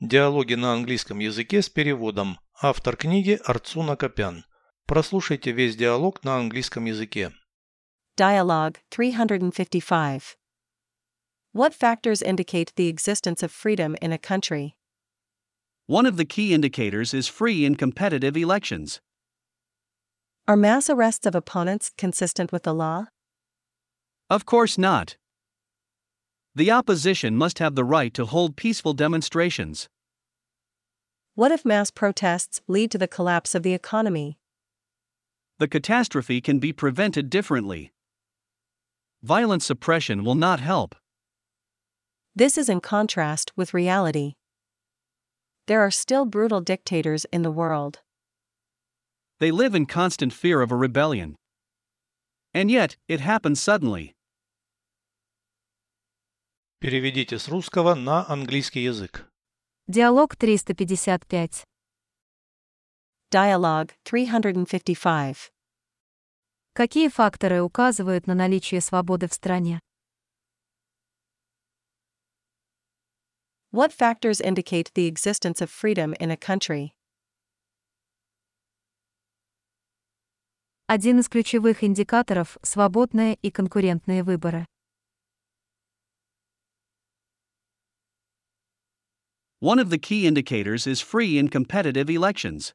Диалоги на английском языке с переводом. Автор книги Арцуна Копян. Прослушайте весь диалог на английском языке. Dialogue 355. What factors indicate the existence of freedom in a country? One of the key indicators is free and competitive elections. Are mass arrests of opponents consistent with the law? Of course not. The opposition must have the right to hold peaceful demonstrations. What if mass protests lead to the collapse of the economy? The catastrophe can be prevented differently. Violent suppression will not help. This is in contrast with reality. There are still brutal dictators in the world. They live in constant fear of a rebellion. And yet, it happens suddenly. Переведите с русского на английский язык. Диалог 355. Dialogue 355. Какие факторы указывают на наличие свободы в стране? What factors indicate the existence of freedom in a country? Один из ключевых индикаторов – свободные и конкурентные выборы. One of the key indicators is free and competitive elections.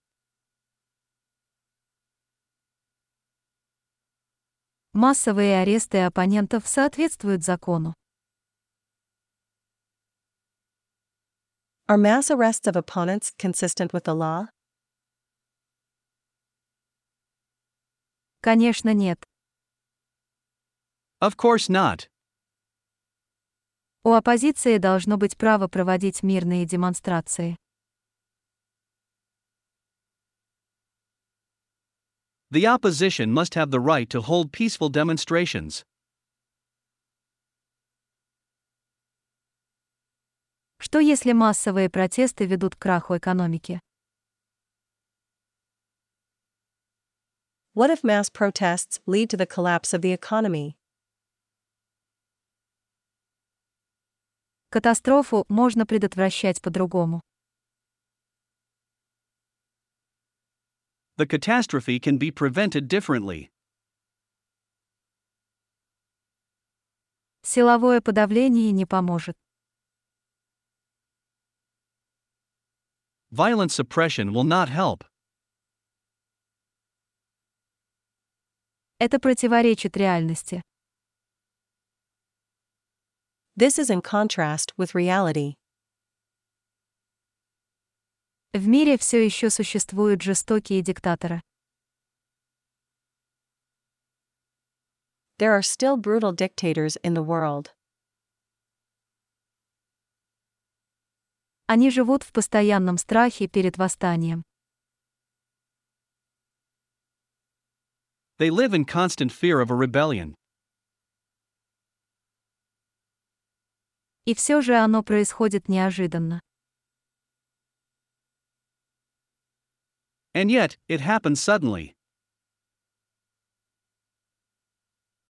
Массовые аресты оппонентов соответствуют закону. Are mass arrests of opponents consistent with the law? Конечно, нет. Of course not. У оппозиции должно быть право проводить мирные демонстрации. The opposition must have the right to hold peaceful demonstrations. Что если массовые протесты ведут к краху экономики? What if mass protests lead to the collapse of the economy? Катастрофу можно предотвращать по-другому. The catastrophe can be prevented differently. Силовое подавление не поможет. Violent suppression will not help. Это противоречит реальности. This is in contrast with reality. В мире все еще существуют жестокие диктаторы. There are still brutal dictators in the world. Они живут в постоянном страхе перед восстанием. They live in constant fear of a rebellion. И все же оно происходит неожиданно. And yet, it happens suddenly.